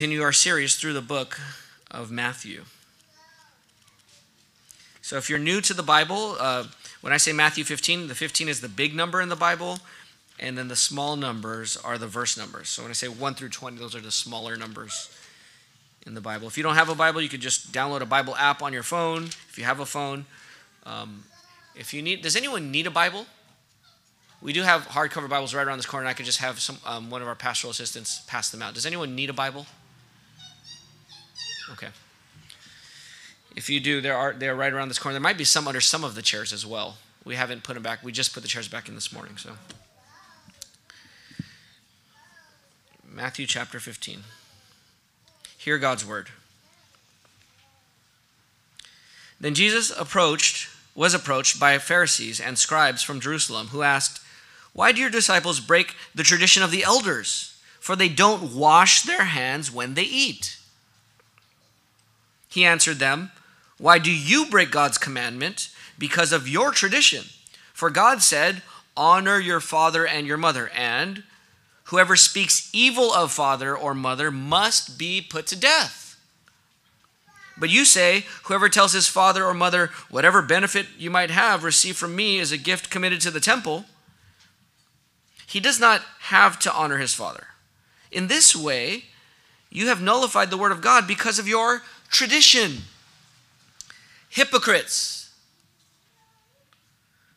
continue our series through the book of Matthew. So, if you're new to the Bible, uh, when I say Matthew 15, the 15 is the big number in the Bible, and then the small numbers are the verse numbers. So, when I say 1 through 20, those are the smaller numbers in the Bible. If you don't have a Bible, you could just download a Bible app on your phone. If you have a phone, um, if you need, does anyone need a Bible? We do have hardcover Bibles right around this corner. I could just have some um, one of our pastoral assistants pass them out. Does anyone need a Bible? Okay. If you do, there are they're right around this corner. There might be some under some of the chairs as well. We haven't put them back. We just put the chairs back in this morning. So, Matthew chapter 15. Hear God's word. Then Jesus approached, was approached by Pharisees and scribes from Jerusalem, who asked, "Why do your disciples break the tradition of the elders? For they don't wash their hands when they eat." He answered them, Why do you break God's commandment? Because of your tradition. For God said, Honor your father and your mother, and whoever speaks evil of father or mother must be put to death. But you say, Whoever tells his father or mother, Whatever benefit you might have received from me is a gift committed to the temple, he does not have to honor his father. In this way, you have nullified the word of God because of your tradition. Hypocrites.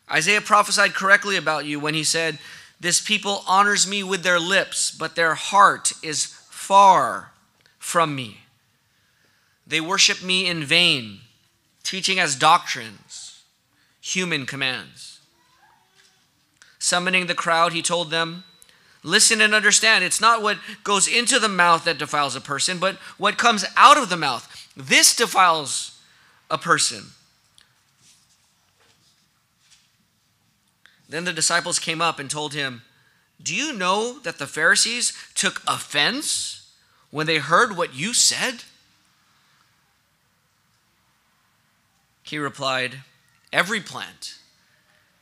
Isaiah prophesied correctly about you when he said, This people honors me with their lips, but their heart is far from me. They worship me in vain, teaching as doctrines human commands. Summoning the crowd, he told them, Listen and understand. It's not what goes into the mouth that defiles a person, but what comes out of the mouth. This defiles a person. Then the disciples came up and told him, Do you know that the Pharisees took offense when they heard what you said? He replied, Every plant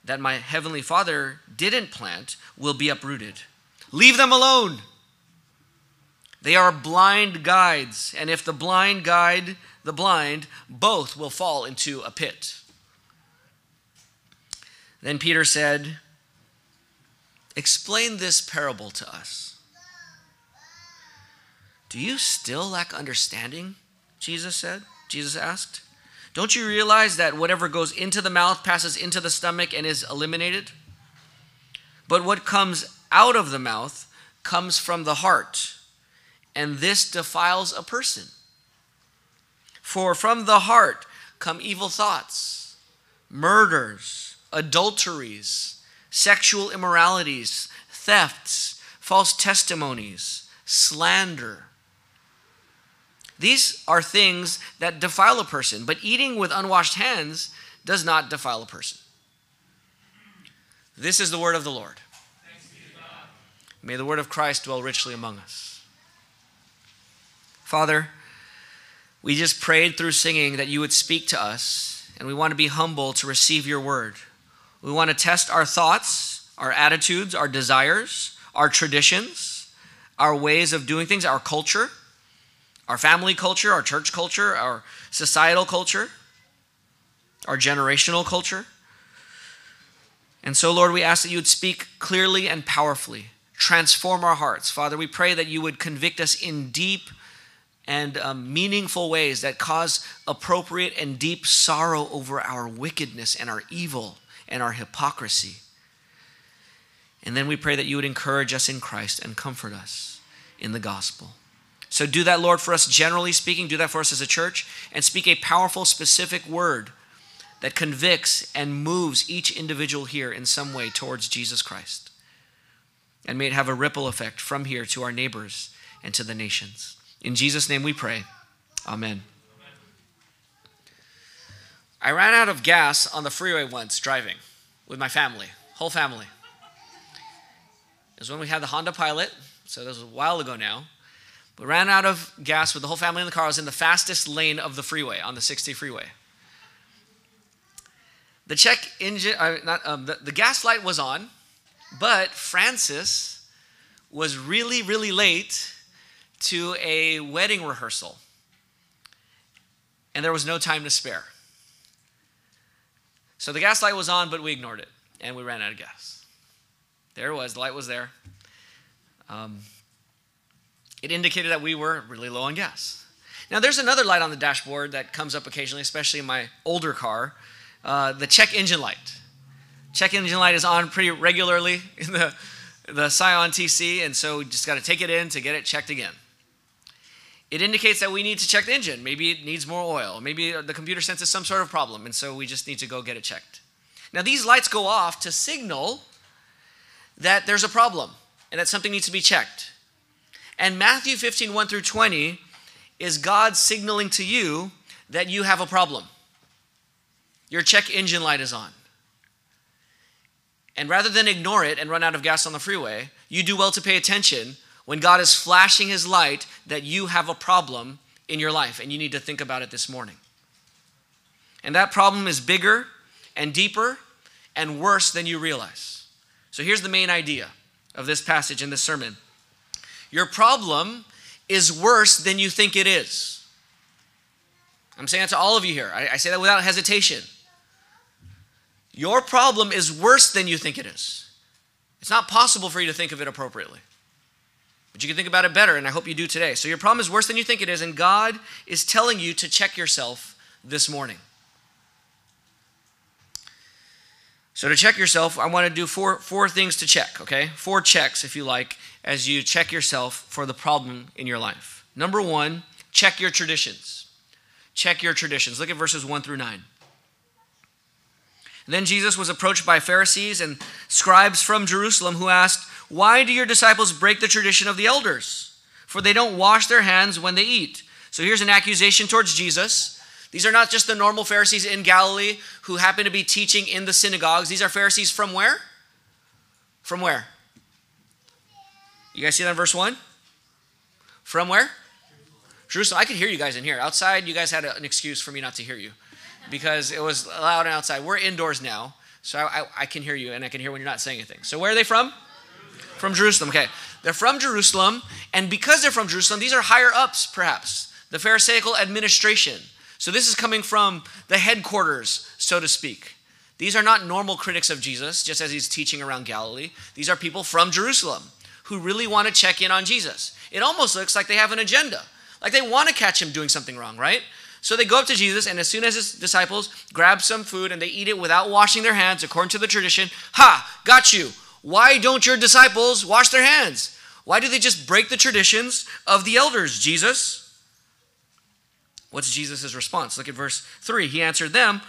that my heavenly Father didn't plant will be uprooted. Leave them alone. They are blind guides, and if the blind guide the blind, both will fall into a pit. Then Peter said, Explain this parable to us. Do you still lack understanding? Jesus said. Jesus asked. Don't you realize that whatever goes into the mouth passes into the stomach and is eliminated? But what comes out of the mouth comes from the heart and this defiles a person. For from the heart come evil thoughts, murders, adulteries, sexual immoralities, thefts, false testimonies, slander. These are things that defile a person, but eating with unwashed hands does not defile a person. This is the word of the Lord. May the word of Christ dwell richly among us. Father, we just prayed through singing that you would speak to us, and we want to be humble to receive your word. We want to test our thoughts, our attitudes, our desires, our traditions, our ways of doing things, our culture, our family culture, our church culture, our societal culture, our generational culture. And so, Lord, we ask that you would speak clearly and powerfully, transform our hearts. Father, we pray that you would convict us in deep and um, meaningful ways that cause appropriate and deep sorrow over our wickedness and our evil and our hypocrisy. And then we pray that you would encourage us in Christ and comfort us in the gospel. So do that, Lord, for us, generally speaking. Do that for us as a church. And speak a powerful, specific word that convicts and moves each individual here in some way towards Jesus Christ. And may it have a ripple effect from here to our neighbors and to the nations. In Jesus' name we pray. Amen. I ran out of gas on the freeway once driving with my family, whole family. It was when we had the Honda Pilot, so this was a while ago now. We ran out of gas with the whole family in the car. I was in the fastest lane of the freeway, on the 60 freeway. The check engine, uh, not, um, the, the gas light was on, but Francis was really, really late to a wedding rehearsal, and there was no time to spare. So the gas light was on, but we ignored it, and we ran out of gas. There it was, the light was there. Um, it indicated that we were really low on gas. Now, there's another light on the dashboard that comes up occasionally, especially in my older car uh, the check engine light. Check engine light is on pretty regularly in the, the Scion TC, and so we just got to take it in to get it checked again. It indicates that we need to check the engine. Maybe it needs more oil. Maybe the computer senses some sort of problem, and so we just need to go get it checked. Now, these lights go off to signal that there's a problem and that something needs to be checked. And Matthew 15, 1 through 20 is God signaling to you that you have a problem. Your check engine light is on. And rather than ignore it and run out of gas on the freeway, you do well to pay attention when God is flashing his light that you have a problem in your life and you need to think about it this morning. And that problem is bigger and deeper and worse than you realize. So here's the main idea of this passage in this sermon your problem is worse than you think it is. I'm saying that to all of you here. I, I say that without hesitation. Your problem is worse than you think it is. It's not possible for you to think of it appropriately. But you can think about it better, and I hope you do today. So, your problem is worse than you think it is, and God is telling you to check yourself this morning. So, to check yourself, I want to do four, four things to check, okay? Four checks, if you like, as you check yourself for the problem in your life. Number one, check your traditions. Check your traditions. Look at verses one through nine. Then Jesus was approached by Pharisees and scribes from Jerusalem who asked, Why do your disciples break the tradition of the elders? For they don't wash their hands when they eat. So here's an accusation towards Jesus. These are not just the normal Pharisees in Galilee who happen to be teaching in the synagogues. These are Pharisees from where? From where? You guys see that in verse 1? From where? Jerusalem. I could hear you guys in here. Outside, you guys had an excuse for me not to hear you because it was loud outside. We're indoors now, so I, I, I, can hear you and I can hear when you're not saying anything. So where are they from? From Jerusalem. Okay, they're from Jerusalem, and because they're from Jerusalem, these are higher ups, perhaps the Pharisaical administration. So this is coming from the headquarters, so to speak. These are not normal critics of Jesus, just as he's teaching around Galilee. These are people from Jerusalem who really want to check in on Jesus. It almost looks like they have an agenda, like they want to catch him doing something wrong, right? So they go up to Jesus, and as soon as his disciples grab some food and they eat it without washing their hands, according to the tradition, ha, got you. Why don't your disciples wash their hands? Why do they just break the traditions of the elders, Jesus? What's Jesus' response? Look at verse 3. He answered them.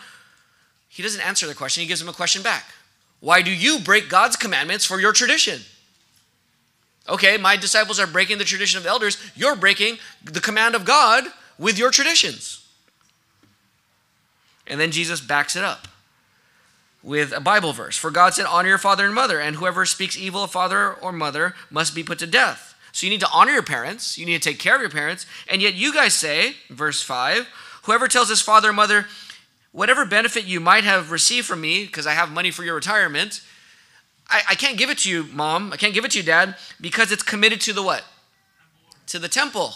He doesn't answer the question, he gives them a question back. Why do you break God's commandments for your tradition? Okay, my disciples are breaking the tradition of elders. You're breaking the command of God with your traditions. And then Jesus backs it up with a Bible verse. For God said, Honor your father and mother, and whoever speaks evil of father or mother must be put to death. So you need to honor your parents, you need to take care of your parents, and yet you guys say, verse 5, whoever tells his father or mother, whatever benefit you might have received from me, because I have money for your retirement, I, I can't give it to you, mom, I can't give it to you, dad, because it's committed to the what? To the temple.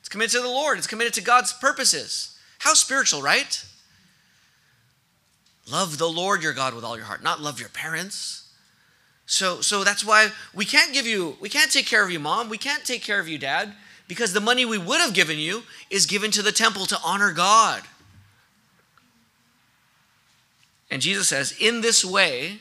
It's committed to the Lord, it's committed to God's purposes. How spiritual, right? Love the Lord your God with all your heart, not love your parents. So, so that's why we can't give you, we can't take care of you, mom. We can't take care of you, dad, because the money we would have given you is given to the temple to honor God. And Jesus says, in this way,